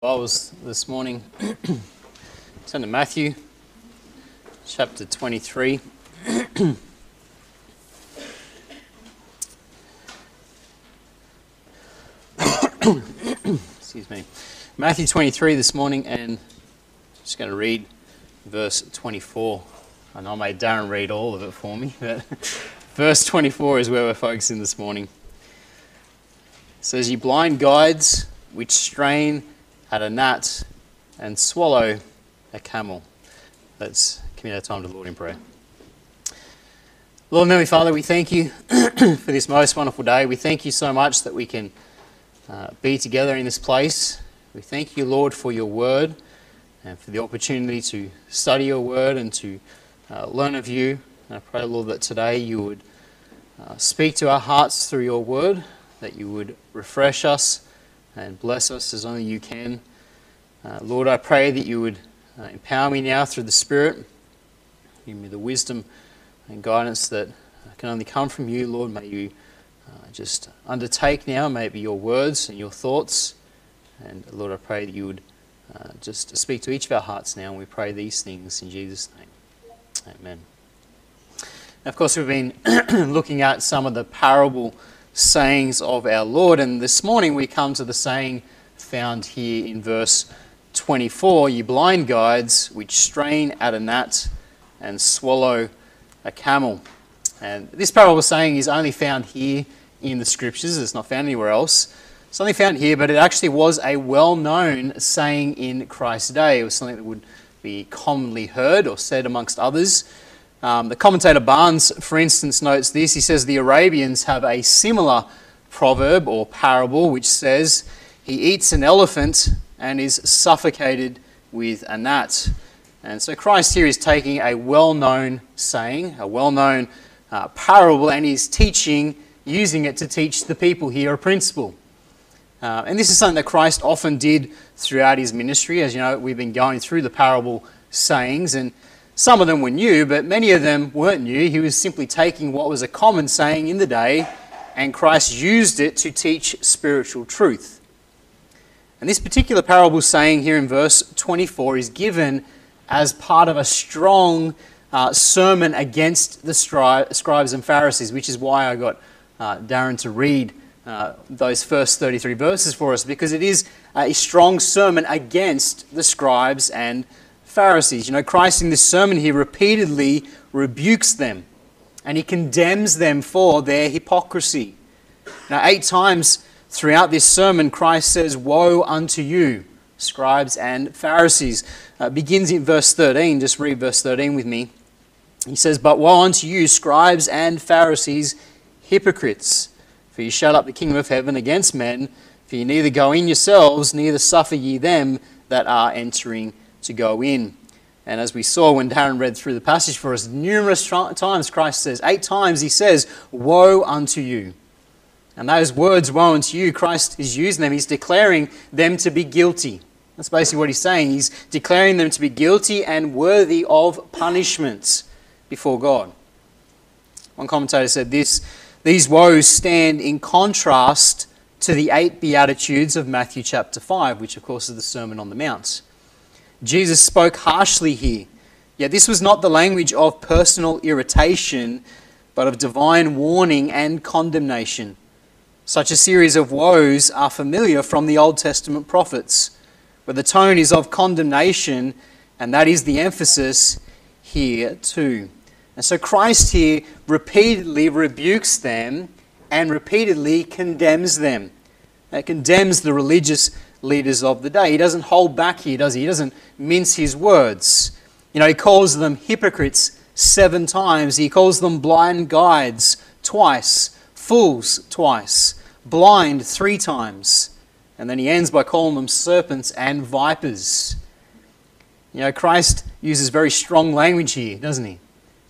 Bibles this morning. Turn to Matthew chapter 23. Excuse me. Matthew 23 this morning, and I'm just going to read verse 24. I know I made Darren read all of it for me, but verse 24 is where we're focusing this morning. It says, You blind guides which strain at a gnat and swallow a camel. Let's commit our time to the Lord in prayer. Lord and Heavenly Father, we thank you for this most wonderful day. We thank you so much that we can uh, be together in this place. We thank you, Lord, for your word and for the opportunity to study your word and to uh, learn of you. And I pray, Lord, that today you would uh, speak to our hearts through your word, that you would refresh us and bless us as only you can. Uh, Lord, I pray that you would uh, empower me now through the Spirit. Give me the wisdom and guidance that can only come from you, Lord. May you uh, just undertake now, maybe your words and your thoughts. And Lord, I pray that you would uh, just speak to each of our hearts now. And we pray these things in Jesus' name. Amen. Now, of course, we've been looking at some of the parable sayings of our Lord. And this morning we come to the saying found here in verse 24 You blind guides, which strain at a gnat and swallow a camel. And this parable saying is only found here in the scriptures, it's not found anywhere else. It's only found here, but it actually was a well known saying in Christ's day. It was something that would be commonly heard or said amongst others. Um, the commentator Barnes, for instance, notes this. He says the Arabians have a similar proverb or parable which says, He eats an elephant and is suffocated with a gnat. And so Christ here is taking a well known saying, a well known uh, parable, and he's teaching, using it to teach the people here a principle. Uh, and this is something that Christ often did throughout his ministry. As you know, we've been going through the parable sayings, and some of them were new, but many of them weren't new. He was simply taking what was a common saying in the day, and Christ used it to teach spiritual truth. And this particular parable saying here in verse 24 is given as part of a strong uh, sermon against the stri- scribes and Pharisees, which is why I got uh, Darren to read uh, those first 33 verses for us, because it is a strong sermon against the scribes and Pharisees. You know, Christ in this sermon here repeatedly rebukes them and he condemns them for their hypocrisy. Now, eight times throughout this sermon, Christ says, Woe unto you, scribes and Pharisees. Uh, begins in verse 13. Just read verse 13 with me. He says, But woe unto you, scribes and Pharisees, hypocrites, for ye shut up the kingdom of heaven against men, for ye neither go in yourselves, neither suffer ye them that are entering to go in. And as we saw when Darren read through the passage for us, numerous times Christ says, eight times he says, Woe unto you. And those words, woe unto you, Christ is using them. He's declaring them to be guilty. That's basically what he's saying. He's declaring them to be guilty and worthy of punishment before God. One commentator said this these woes stand in contrast to the eight Beatitudes of Matthew chapter 5, which, of course, is the Sermon on the Mount. Jesus spoke harshly here. Yet this was not the language of personal irritation, but of divine warning and condemnation. Such a series of woes are familiar from the Old Testament prophets, where the tone is of condemnation, and that is the emphasis here too. And so Christ here repeatedly rebukes them and repeatedly condemns them. It condemns the religious leaders of the day. He doesn't hold back here, does he? He doesn't mince his words. You know, he calls them hypocrites seven times. He calls them blind guides twice, fools twice, blind three times. And then he ends by calling them serpents and vipers. You know, Christ uses very strong language here, doesn't he?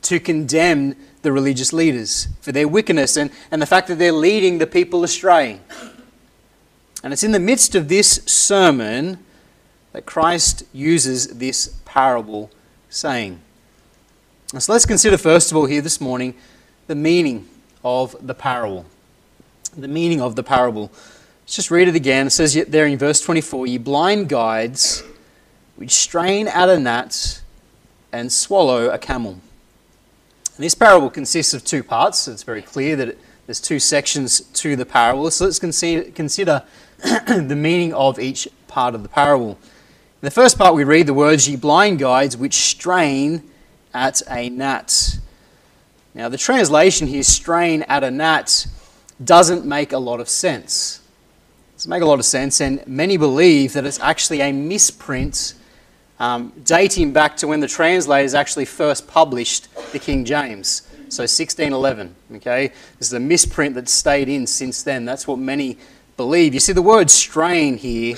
To condemn the religious leaders for their wickedness and, and the fact that they're leading the people astray. And it's in the midst of this sermon that Christ uses this parable saying. So let's consider, first of all, here this morning, the meaning of the parable. The meaning of the parable. Let's just read it again. It says there in verse 24 Ye blind guides, which strain at a gnat and swallow a camel. And this parable consists of two parts. It's very clear that there's two sections to the parable. So let's consider the meaning of each part of the parable. In the first part, we read the words, Ye blind guides, which strain at a gnat. Now, the translation here, strain at a gnat, doesn't make a lot of sense. It doesn't make a lot of sense, and many believe that it's actually a misprint um, dating back to when the translators actually first published the King James. So 1611, okay? This is a misprint that's stayed in since then. That's what many believe. You see, the word strain here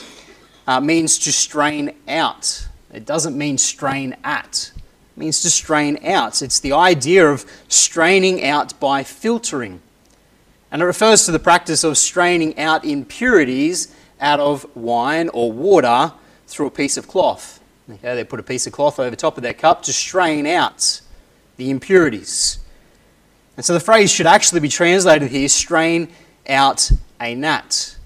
uh, means to strain out. It doesn't mean strain at. It means to strain out. It's the idea of straining out by filtering. And it refers to the practice of straining out impurities out of wine or water through a piece of cloth. Okay, they put a piece of cloth over top of their cup to strain out the impurities. And so the phrase should actually be translated here strain out a gnat.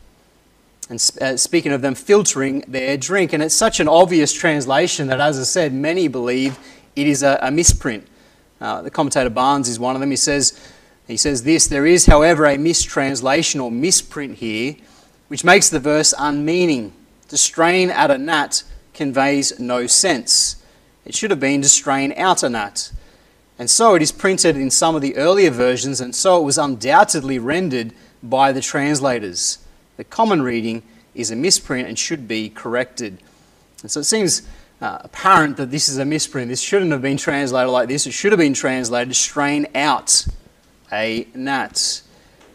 And uh, speaking of them filtering their drink. And it's such an obvious translation that, as I said, many believe it is a, a misprint. Uh, the commentator Barnes is one of them. He says, he says this There is, however, a mistranslation or misprint here, which makes the verse unmeaning. To strain at a gnat conveys no sense. It should have been to strain out a gnat. And so it is printed in some of the earlier versions, and so it was undoubtedly rendered by the translators. The common reading is a misprint and should be corrected. And so it seems uh, apparent that this is a misprint. This shouldn't have been translated like this. It should have been translated strain out a gnat.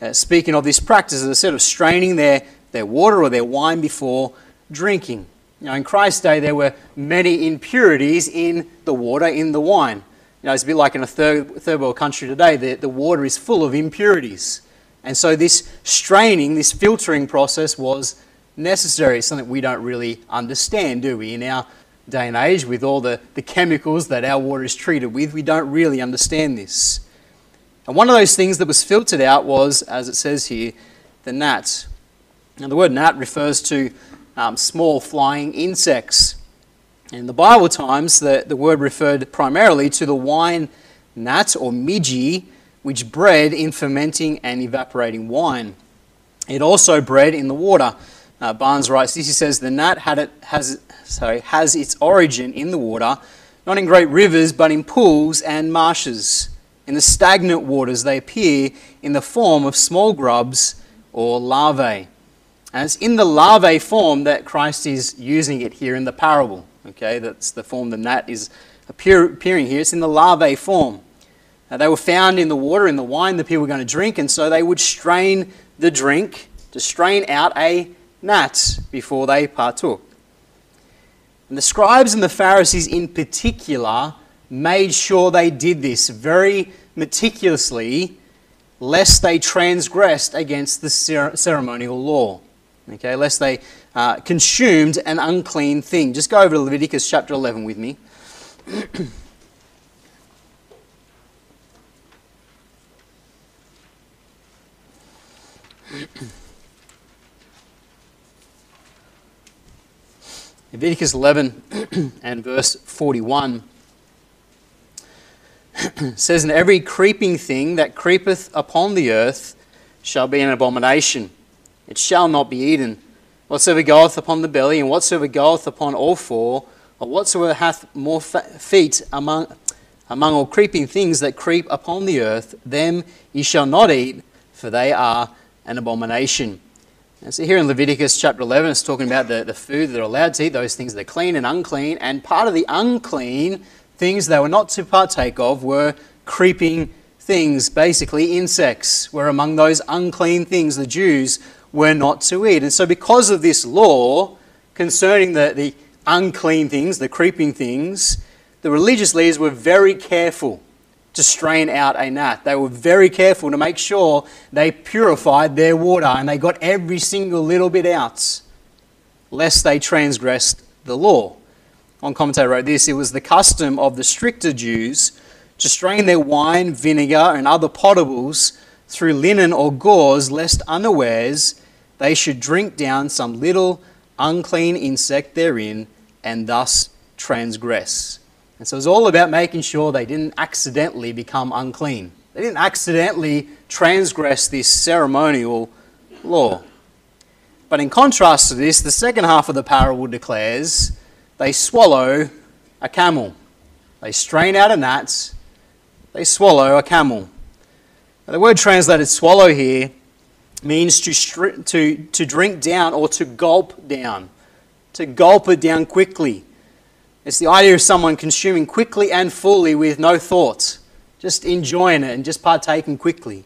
Uh, speaking of this practice, as I said, of straining their, their water or their wine before drinking. Now, in Christ's day, there were many impurities in the water, in the wine. You know, it's a bit like in a third, third world country today, the, the water is full of impurities. And so, this straining, this filtering process was necessary. Something we don't really understand, do we? In our day and age, with all the, the chemicals that our water is treated with, we don't really understand this. And one of those things that was filtered out was, as it says here, the gnat. Now, the word gnat refers to um, small flying insects. In the Bible times, the, the word referred primarily to the wine gnat or midge, which bred in fermenting and evaporating wine. It also bred in the water. Uh, Barnes writes this. He says the gnat had it, has, sorry, has its origin in the water, not in great rivers, but in pools and marshes. In the stagnant waters, they appear in the form of small grubs or larvae. And it's in the larvae form that Christ is using it here in the parable. Okay, that's the form the gnat is appear, appearing here. It's in the larvae form. Now, they were found in the water, in the wine the people were going to drink, and so they would strain the drink to strain out a gnat before they partook. And the scribes and the Pharisees, in particular, made sure they did this very meticulously, lest they transgressed against the ceremonial law okay, lest they uh, consumed an unclean thing. Just go over to Leviticus chapter 11 with me. Leviticus 11 and verse 41 says, And every creeping thing that creepeth upon the earth shall be an abomination it shall not be eaten. Whatsoever goeth upon the belly, and whatsoever goeth upon all four, or whatsoever hath more feet among, among all creeping things that creep upon the earth, them ye shall not eat, for they are an abomination. And so here in Leviticus chapter 11, it's talking about the, the food that they're allowed to eat, those things that are clean and unclean. And part of the unclean things they were not to partake of were creeping things, basically insects, were among those unclean things the Jews were not to eat. And so, because of this law concerning the, the unclean things, the creeping things, the religious leaders were very careful to strain out a gnat. They were very careful to make sure they purified their water and they got every single little bit out, lest they transgressed the law. One commentator wrote this it was the custom of the stricter Jews to strain their wine, vinegar, and other potables through linen or gauze, lest unawares they should drink down some little unclean insect therein and thus transgress. And so it's all about making sure they didn't accidentally become unclean. They didn't accidentally transgress this ceremonial law. But in contrast to this, the second half of the parable declares they swallow a camel. They strain out a gnat, they swallow a camel. Now, the word translated swallow here means to, to, to drink down or to gulp down, to gulp it down quickly. It's the idea of someone consuming quickly and fully with no thoughts, just enjoying it and just partaking quickly.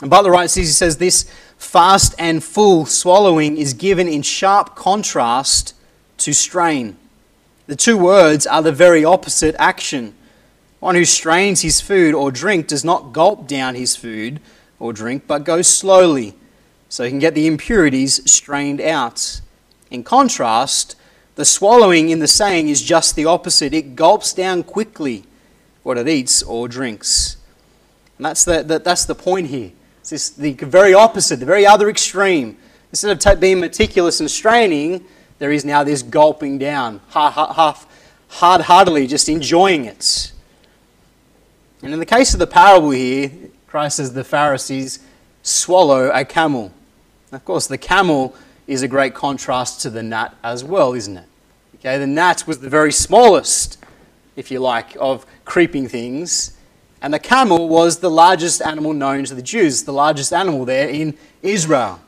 And Butler writes he says, This fast and full swallowing is given in sharp contrast to strain. The two words are the very opposite action. One who strains his food or drink does not gulp down his food or drink, but goes slowly so he can get the impurities strained out. In contrast, the swallowing in the saying is just the opposite. It gulps down quickly what it eats or drinks. And that's the, the that's the point here. It's this, the very opposite, the very other extreme. Instead of t- being meticulous and straining, there is now this gulping down, half, hard heartedly just enjoying it. And in the case of the parable here, Christ says the Pharisees swallow a camel. Of course, the camel is a great contrast to the gnat as well, isn't it? Okay, the gnat was the very smallest, if you like, of creeping things. And the camel was the largest animal known to the Jews, the largest animal there in Israel.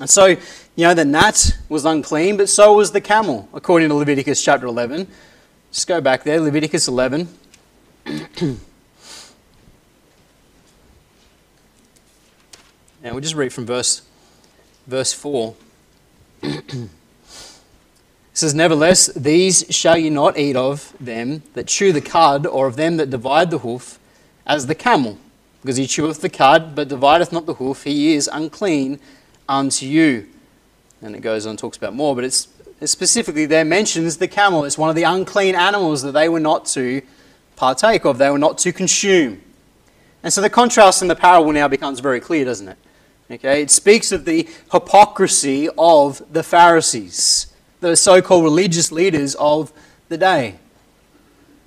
And so, you know, the gnat was unclean, but so was the camel, according to Leviticus chapter 11. Just go back there, Leviticus 11. And we'll just read from verse, verse 4. It says, Nevertheless, these shall ye not eat of them that chew the cud, or of them that divide the hoof, as the camel. Because he cheweth the cud, but divideth not the hoof, he is unclean unto you. And it goes on and talks about more, but it's, it specifically there mentions the camel. It's one of the unclean animals that they were not to partake of, they were not to consume. And so the contrast in the parable now becomes very clear, doesn't it? Okay, it speaks of the hypocrisy of the Pharisees, the so called religious leaders of the day.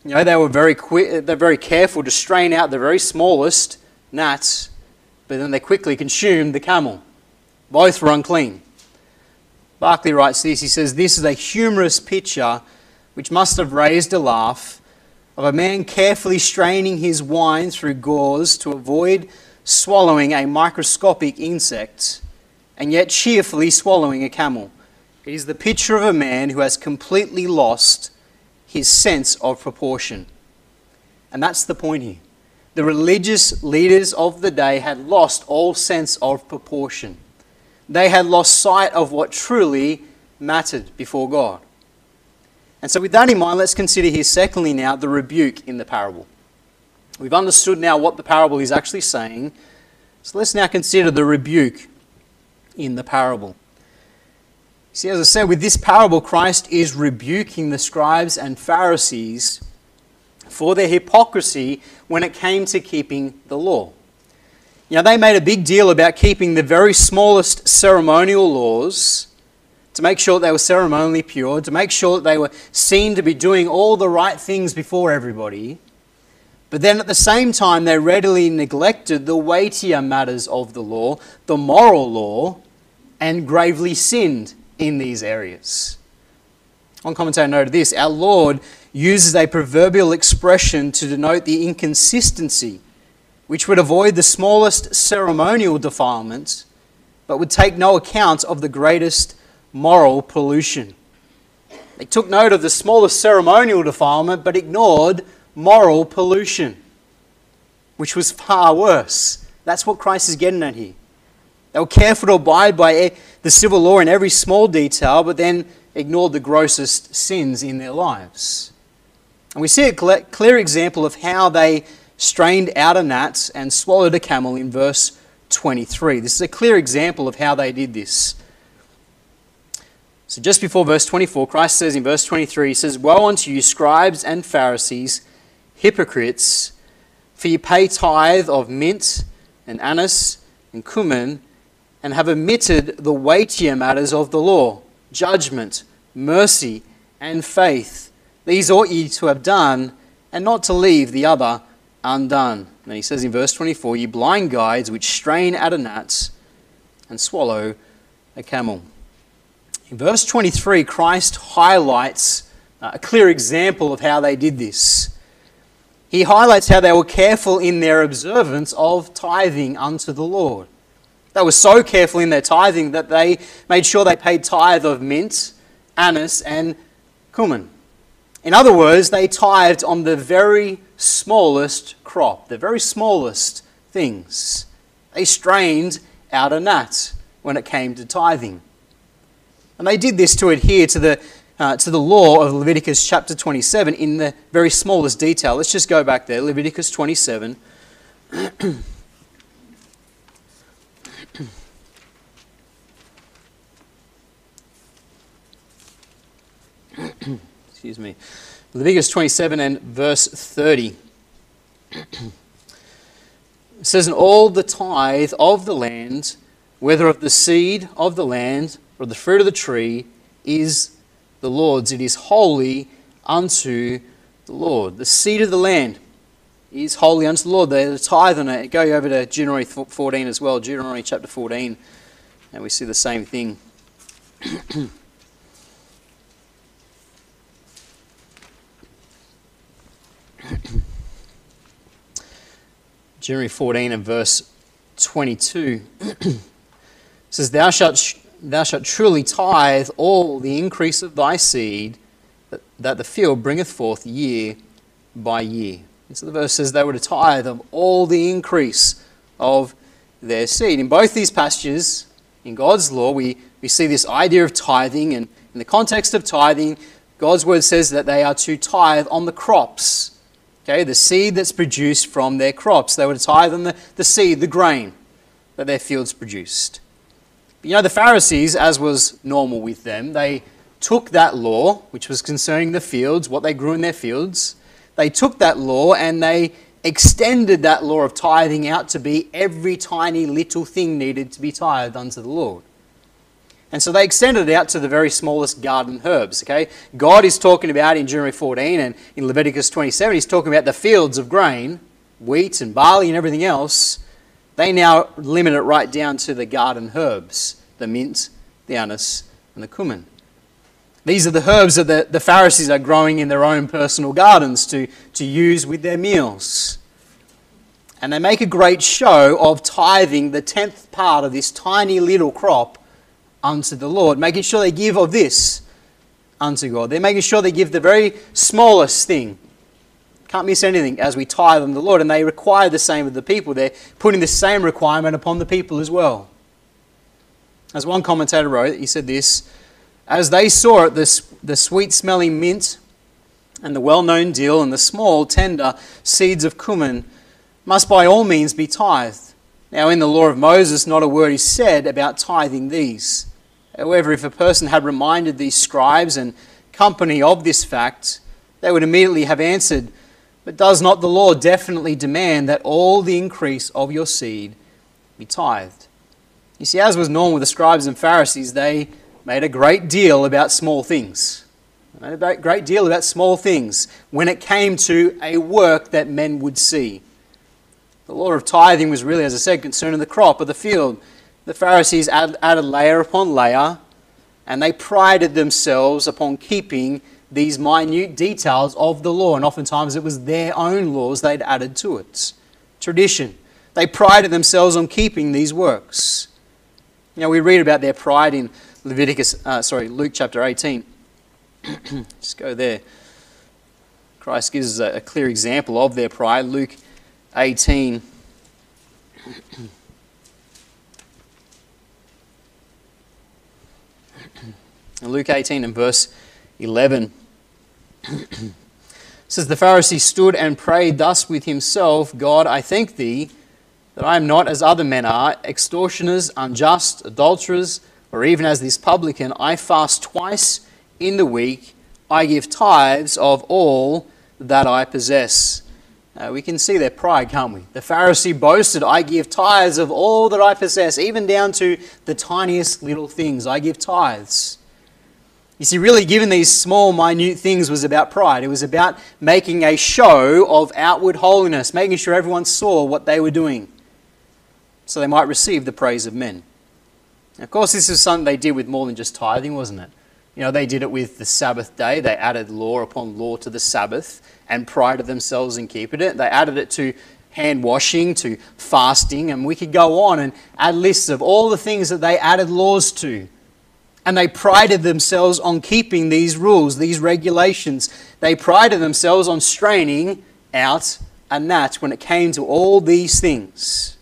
You know, they were very quick, they're very careful to strain out the very smallest gnats, but then they quickly consumed the camel. Both were unclean. Barclay writes this he says, This is a humorous picture which must have raised a laugh of a man carefully straining his wine through gauze to avoid swallowing a microscopic insect and yet cheerfully swallowing a camel. It is the picture of a man who has completely lost his sense of proportion. And that's the point here. The religious leaders of the day had lost all sense of proportion. They had lost sight of what truly mattered before God. And so, with that in mind, let's consider here, secondly, now the rebuke in the parable. We've understood now what the parable is actually saying. So let's now consider the rebuke in the parable. See, as I said, with this parable, Christ is rebuking the scribes and Pharisees for their hypocrisy when it came to keeping the law. You know, they made a big deal about keeping the very smallest ceremonial laws to make sure that they were ceremonially pure, to make sure that they were seen to be doing all the right things before everybody. But then at the same time, they readily neglected the weightier matters of the law, the moral law, and gravely sinned in these areas. One commentator noted this Our Lord uses a proverbial expression to denote the inconsistency, which would avoid the smallest ceremonial defilements, but would take no account of the greatest moral pollution. They took note of the smallest ceremonial defilement, but ignored moral pollution, which was far worse. That's what Christ is getting at here. They were careful to abide by the civil law in every small detail, but then ignored the grossest sins in their lives. And we see a clear example of how they strained out a gnat and swallowed a camel in verse 23. This is a clear example of how they did this. So, just before verse 24, Christ says in verse 23, He says, Woe unto you, scribes and Pharisees! Hypocrites, for ye pay tithe of mint and anise and cumin, and have omitted the weightier matters of the law judgment, mercy, and faith. These ought ye to have done, and not to leave the other undone. And he says in verse 24, Ye blind guides which strain at a gnat and swallow a camel. In verse 23, Christ highlights uh, a clear example of how they did this. He highlights how they were careful in their observance of tithing unto the Lord. They were so careful in their tithing that they made sure they paid tithe of mint, anise, and cumin. In other words, they tithed on the very smallest crop, the very smallest things. They strained out a gnat when it came to tithing. And they did this to adhere to the, uh, to the law of Leviticus chapter 27 in the very smallest detail. Let's just go back there, Leviticus 27. Excuse me. Leviticus 27 and verse 30. it says, And all the tithe of the land, whether of the seed of the land or the fruit of the tree, is the Lord's. It is holy unto the Lord. The seed of the land is holy unto the Lord. The tithe on it. Go over to Deuteronomy 14 as well, Deuteronomy chapter 14, and we see the same thing. Jeremiah 14 and verse 22 says, Thou shalt, thou shalt truly tithe all the increase of thy seed that, the field bringeth forth year by year. And so the verse says they were to tithe of all the increase of their seed. In both these passages, in God's law, we, we see this idea of tithing, and in the context of tithing, God's word says that they are to tithe on the crops Okay, the seed that's produced from their crops. They were to tithe on the, the seed, the grain that their fields produced. But you know, the Pharisees, as was normal with them, they took that law, which was concerning the fields, what they grew in their fields, they took that law and they extended that law of tithing out to be every tiny little thing needed to be tithed unto the Lord. And so they extended it out to the very smallest garden herbs. Okay, God is talking about in Deuteronomy 14 and in Leviticus 27, He's talking about the fields of grain, wheat and barley and everything else. They now limit it right down to the garden herbs, the mint, the anise, and the cumin. These are the herbs that the, the Pharisees are growing in their own personal gardens to, to use with their meals. And they make a great show of tithing the tenth part of this tiny little crop unto the Lord, making sure they give of this unto God. They're making sure they give the very smallest thing. Can't miss anything as we tithe on the Lord, and they require the same of the people. They're putting the same requirement upon the people as well. As one commentator wrote, he said this As they saw it, the, the sweet smelling mint and the well known dill and the small, tender seeds of cumin must by all means be tithed. Now, in the law of Moses, not a word is said about tithing these. However, if a person had reminded these scribes and company of this fact, they would immediately have answered, But does not the law definitely demand that all the increase of your seed be tithed? You see, as was normal with the scribes and Pharisees, they made a great deal about small things. They made a great deal about small things when it came to a work that men would see. The law of tithing was really, as I said, concerning the crop of the field the Pharisees added layer upon layer, and they prided themselves upon keeping these minute details of the law. And oftentimes it was their own laws they'd added to it. Tradition. They prided themselves on keeping these works. You know, we read about their pride in Leviticus, uh, sorry, Luke chapter 18. Just go there. Christ gives us a, a clear example of their pride. Luke 18. In Luke 18 and verse 11, says, The Pharisee stood and prayed thus with himself God, I thank thee that I am not as other men are, extortioners, unjust, adulterers, or even as this publican. I fast twice in the week. I give tithes of all that I possess. uh, we can see their pride, can't we? The Pharisee boasted, I give tithes of all that I possess, even down to the tiniest little things. I give tithes. You see, really, given these small, minute things was about pride. It was about making a show of outward holiness, making sure everyone saw what they were doing so they might receive the praise of men. Of course, this is something they did with more than just tithing, wasn't it? You know, they did it with the Sabbath day. They added law upon law to the Sabbath and prided themselves in keeping it. They added it to hand washing, to fasting, and we could go on and add lists of all the things that they added laws to. And they prided themselves on keeping these rules, these regulations. They prided themselves on straining out a gnat when it came to all these things.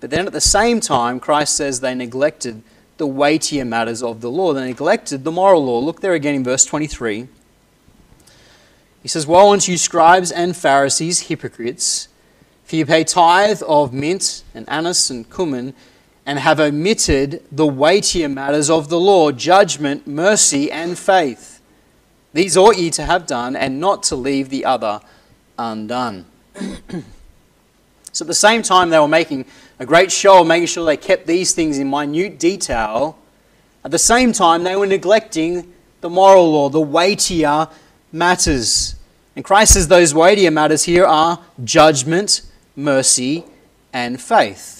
But then at the same time, Christ says they neglected the weightier matters of the law. They neglected the moral law. Look there again in verse 23. He says, Woe unto you, scribes and Pharisees, hypocrites, for you pay tithe of mint and anise and cumin, and have omitted the weightier matters of the law, judgment, mercy, and faith. These ought ye to have done, and not to leave the other undone. so at the same time, they were making a great show of making sure they kept these things in minute detail. At the same time, they were neglecting the moral law, the weightier matters. And Christ says those weightier matters here are judgment, mercy, and faith.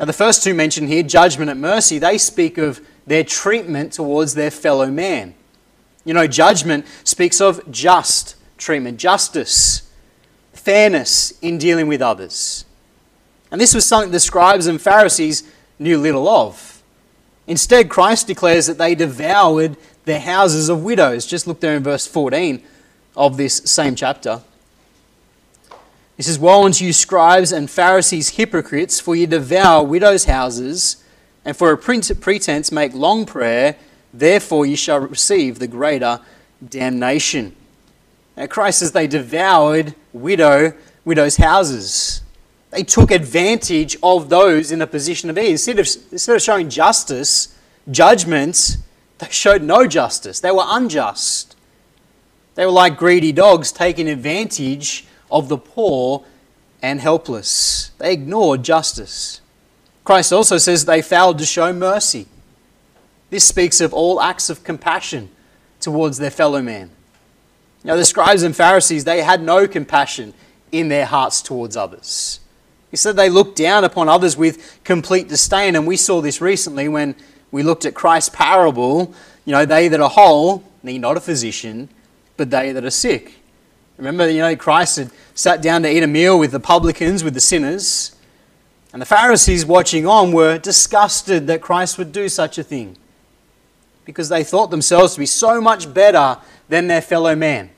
Now, the first two mentioned here, judgment and mercy, they speak of their treatment towards their fellow man. You know, judgment speaks of just treatment, justice, fairness in dealing with others. And this was something the scribes and Pharisees knew little of. Instead, Christ declares that they devoured the houses of widows. Just look there in verse 14 of this same chapter. He says, Woe unto you, scribes and Pharisees, hypocrites, for you devour widows' houses, and for a pretense make long prayer, therefore you shall receive the greater damnation. Now, Christ says they devoured widow, widows' houses. They took advantage of those in a position of ease. Instead of, instead of showing justice, judgment, they showed no justice. They were unjust. They were like greedy dogs taking advantage of the poor and helpless. They ignored justice. Christ also says they failed to show mercy. This speaks of all acts of compassion towards their fellow man. Now, the scribes and Pharisees, they had no compassion in their hearts towards others. He said they looked down upon others with complete disdain, and we saw this recently when we looked at Christ's parable. You know, they that are whole need not a physician, but they that are sick. Remember, you know, Christ had sat down to eat a meal with the publicans, with the sinners, and the Pharisees watching on were disgusted that Christ would do such a thing because they thought themselves to be so much better than their fellow man.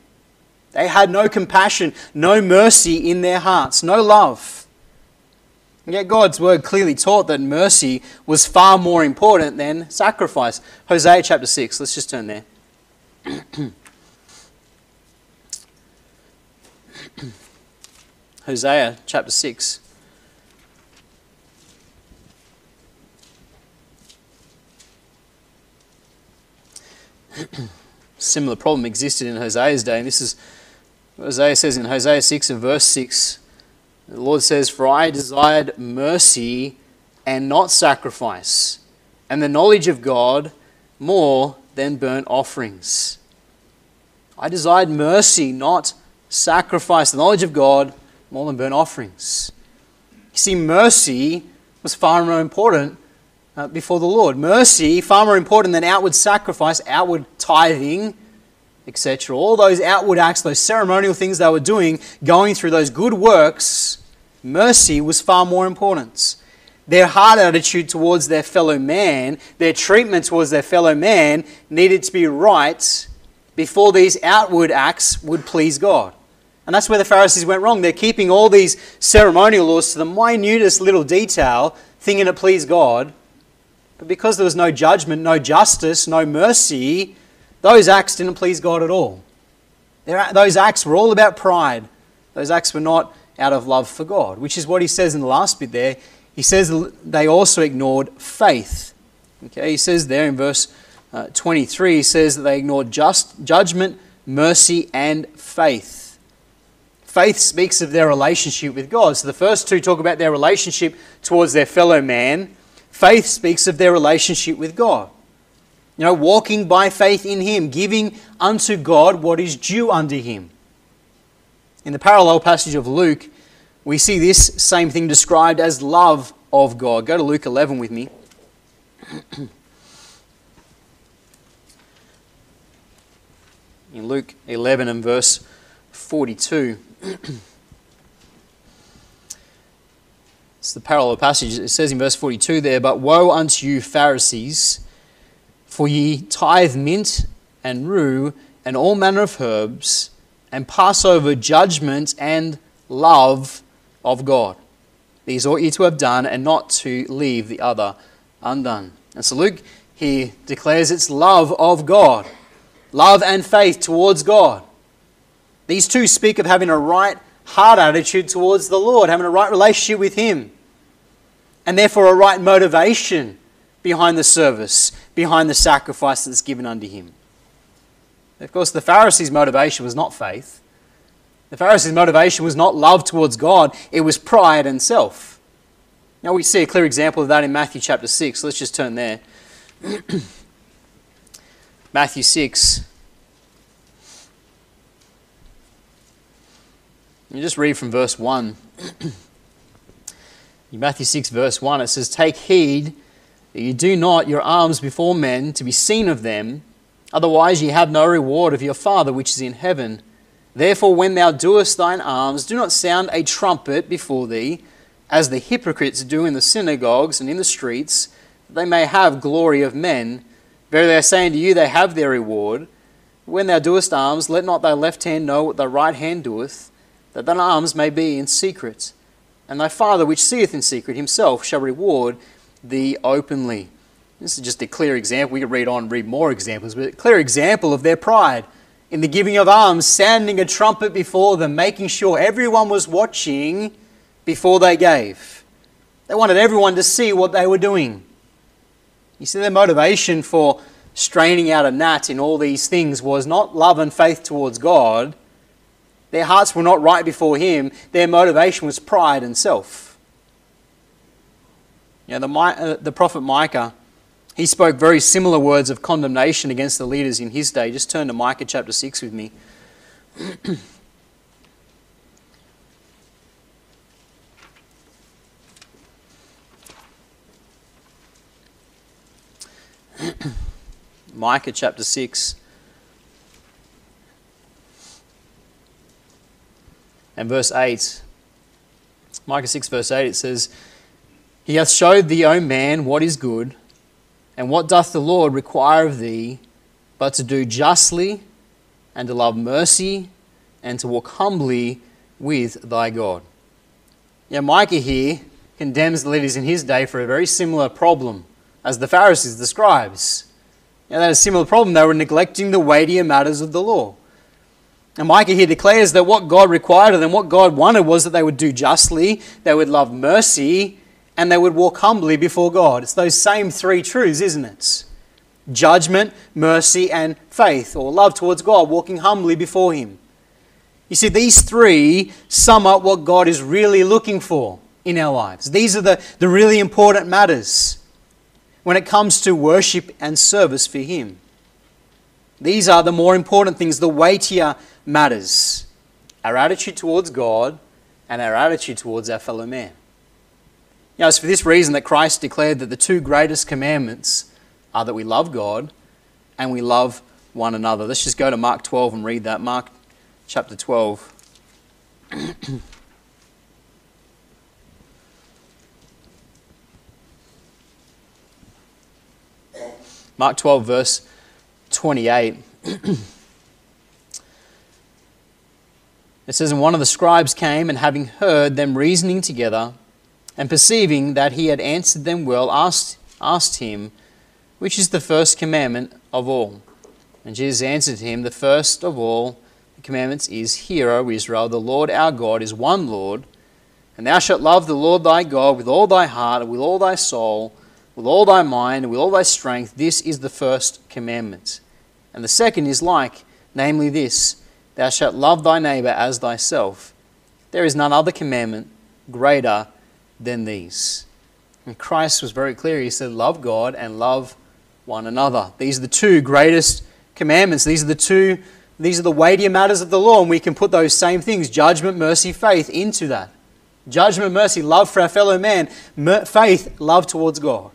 They had no compassion, no mercy in their hearts, no love. Yet God's word clearly taught that mercy was far more important than sacrifice. Hosea chapter 6, let's just turn there. Hosea chapter 6. Similar problem existed in Hosea's day, and this is Hosea says in Hosea 6 and verse 6 the Lord says, For I desired mercy and not sacrifice, and the knowledge of God more than burnt offerings. I desired mercy, not sacrifice, the knowledge of God more than burnt offerings. You see, mercy was far more important uh, before the Lord. Mercy, far more important than outward sacrifice, outward tithing, etc. All those outward acts, those ceremonial things they were doing, going through those good works Mercy was far more important. Their heart attitude towards their fellow man, their treatment towards their fellow man, needed to be right before these outward acts would please God. And that's where the Pharisees went wrong. They're keeping all these ceremonial laws to the minutest little detail, thinking it pleased God. But because there was no judgment, no justice, no mercy, those acts didn't please God at all. Those acts were all about pride. Those acts were not out of love for God, which is what he says in the last bit there. He says they also ignored faith. Okay, he says there in verse uh, 23, he says that they ignored just judgment, mercy, and faith. Faith speaks of their relationship with God. So the first two talk about their relationship towards their fellow man. Faith speaks of their relationship with God. You know, walking by faith in Him, giving unto God what is due unto Him. In the parallel passage of Luke, we see this same thing described as love of God. Go to Luke 11 with me. In Luke 11 and verse 42. it's the parallel passage. It says in verse 42 there, But woe unto you, Pharisees, for ye tithe mint and rue and all manner of herbs, and pass over judgment and love of God. These ought ye to have done, and not to leave the other undone. And so Luke here declares its love of God, love and faith towards God. These two speak of having a right heart attitude towards the Lord, having a right relationship with Him, and therefore a right motivation behind the service, behind the sacrifice that's given unto Him. Of course, the Pharisees' motivation was not faith. The Pharisees' motivation was not love towards God, it was pride and self. Now we see a clear example of that in Matthew chapter 6. Let's just turn there. Matthew 6. You just read from verse 1. in Matthew 6, verse 1, it says, Take heed that you do not your alms before men to be seen of them, otherwise ye have no reward of your Father which is in heaven. Therefore, when thou doest thine alms, do not sound a trumpet before thee, as the hypocrites do in the synagogues and in the streets, that they may have glory of men. Verily I say unto you, they have their reward. When thou doest alms, let not thy left hand know what thy right hand doeth, that thine alms may be in secret. And thy Father which seeth in secret himself shall reward thee openly. This is just a clear example. We could read on, read more examples, but a clear example of their pride in the giving of alms, sounding a trumpet before them, making sure everyone was watching before they gave. They wanted everyone to see what they were doing. You see, their motivation for straining out a gnat in all these things was not love and faith towards God. Their hearts were not right before Him. Their motivation was pride and self. You know, the, uh, the prophet Micah he spoke very similar words of condemnation against the leaders in his day. Just turn to Micah chapter 6 with me. Micah chapter 6 and verse 8. Micah 6, verse 8, it says, He hath showed thee, O man, what is good and what doth the Lord require of thee but to do justly and to love mercy and to walk humbly with thy God? Yeah, Micah here condemns the leaders in his day for a very similar problem as the Pharisees, the scribes. Yeah, they had a similar problem. They were neglecting the weightier matters of the law. And Micah here declares that what God required of them, what God wanted, was that they would do justly, they would love mercy, and they would walk humbly before God. It's those same three truths, isn't it? Judgment, mercy, and faith, or love towards God, walking humbly before Him. You see, these three sum up what God is really looking for in our lives. These are the, the really important matters when it comes to worship and service for Him. These are the more important things, the weightier matters our attitude towards God and our attitude towards our fellow man. You know, it's for this reason that Christ declared that the two greatest commandments are that we love God and we love one another. Let's just go to Mark 12 and read that. Mark chapter 12. Mark 12, verse 28. it says, And one of the scribes came, and having heard them reasoning together, and perceiving that he had answered them well, asked, asked him, Which is the first commandment of all? And Jesus answered him, The first of all the commandments is, Hear, O Israel, the Lord our God is one Lord, and thou shalt love the Lord thy God with all thy heart, and with all thy soul, with all thy mind, and with all thy strength. This is the first commandment. And the second is like, namely this Thou shalt love thy neighbor as thyself. There is none other commandment greater than these. And Christ was very clear. He said, Love God and love one another. These are the two greatest commandments. These are the two, these are the weightier matters of the law, and we can put those same things, judgment, mercy, faith, into that. Judgment, mercy, love for our fellow man, faith, love towards God.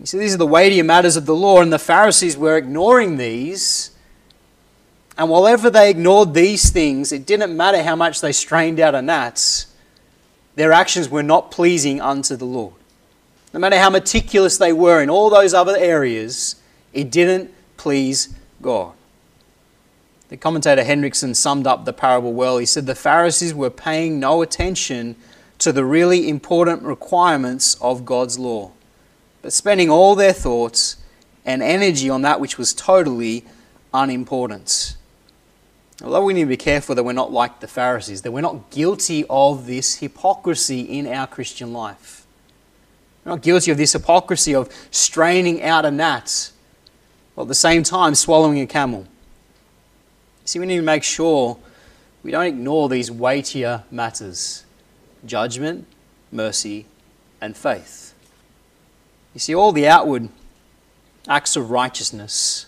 You see, these are the weightier matters of the law, and the Pharisees were ignoring these. And whatever they ignored these things, it didn't matter how much they strained out a gnats, their actions were not pleasing unto the Lord. No matter how meticulous they were in all those other areas, it didn't please God. The commentator Hendriksen summed up the parable well. He said the Pharisees were paying no attention to the really important requirements of God's law, but spending all their thoughts and energy on that which was totally unimportant. Although we need to be careful that we're not like the Pharisees, that we're not guilty of this hypocrisy in our Christian life. We're not guilty of this hypocrisy of straining out a gnat while at the same time swallowing a camel. See, we need to make sure we don't ignore these weightier matters judgment, mercy, and faith. You see, all the outward acts of righteousness,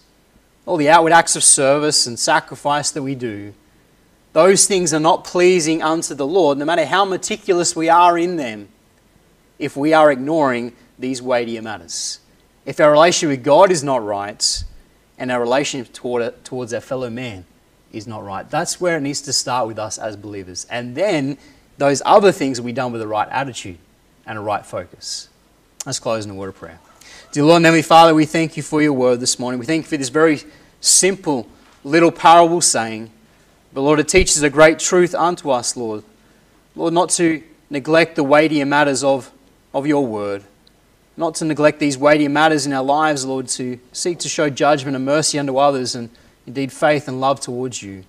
all the outward acts of service and sacrifice that we do, those things are not pleasing unto the Lord, no matter how meticulous we are in them, if we are ignoring these weightier matters. If our relationship with God is not right, and our relationship toward, towards our fellow man is not right. That's where it needs to start with us as believers. And then those other things will be done with the right attitude and a right focus. Let's close in a word of prayer. Dear Lord and Heavenly Father, we thank you for your word this morning. We thank you for this very simple little parable saying. But Lord, it teaches a great truth unto us, Lord. Lord, not to neglect the weightier matters of, of your word, not to neglect these weightier matters in our lives, Lord, to seek to show judgment and mercy unto others and indeed faith and love towards you.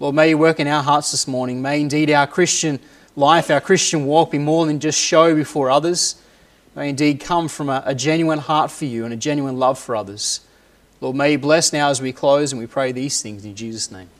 Lord, may you work in our hearts this morning. May indeed our Christian life, our Christian walk be more than just show before others. May indeed come from a, a genuine heart for you and a genuine love for others. Lord, may you bless now as we close and we pray these things in Jesus' name.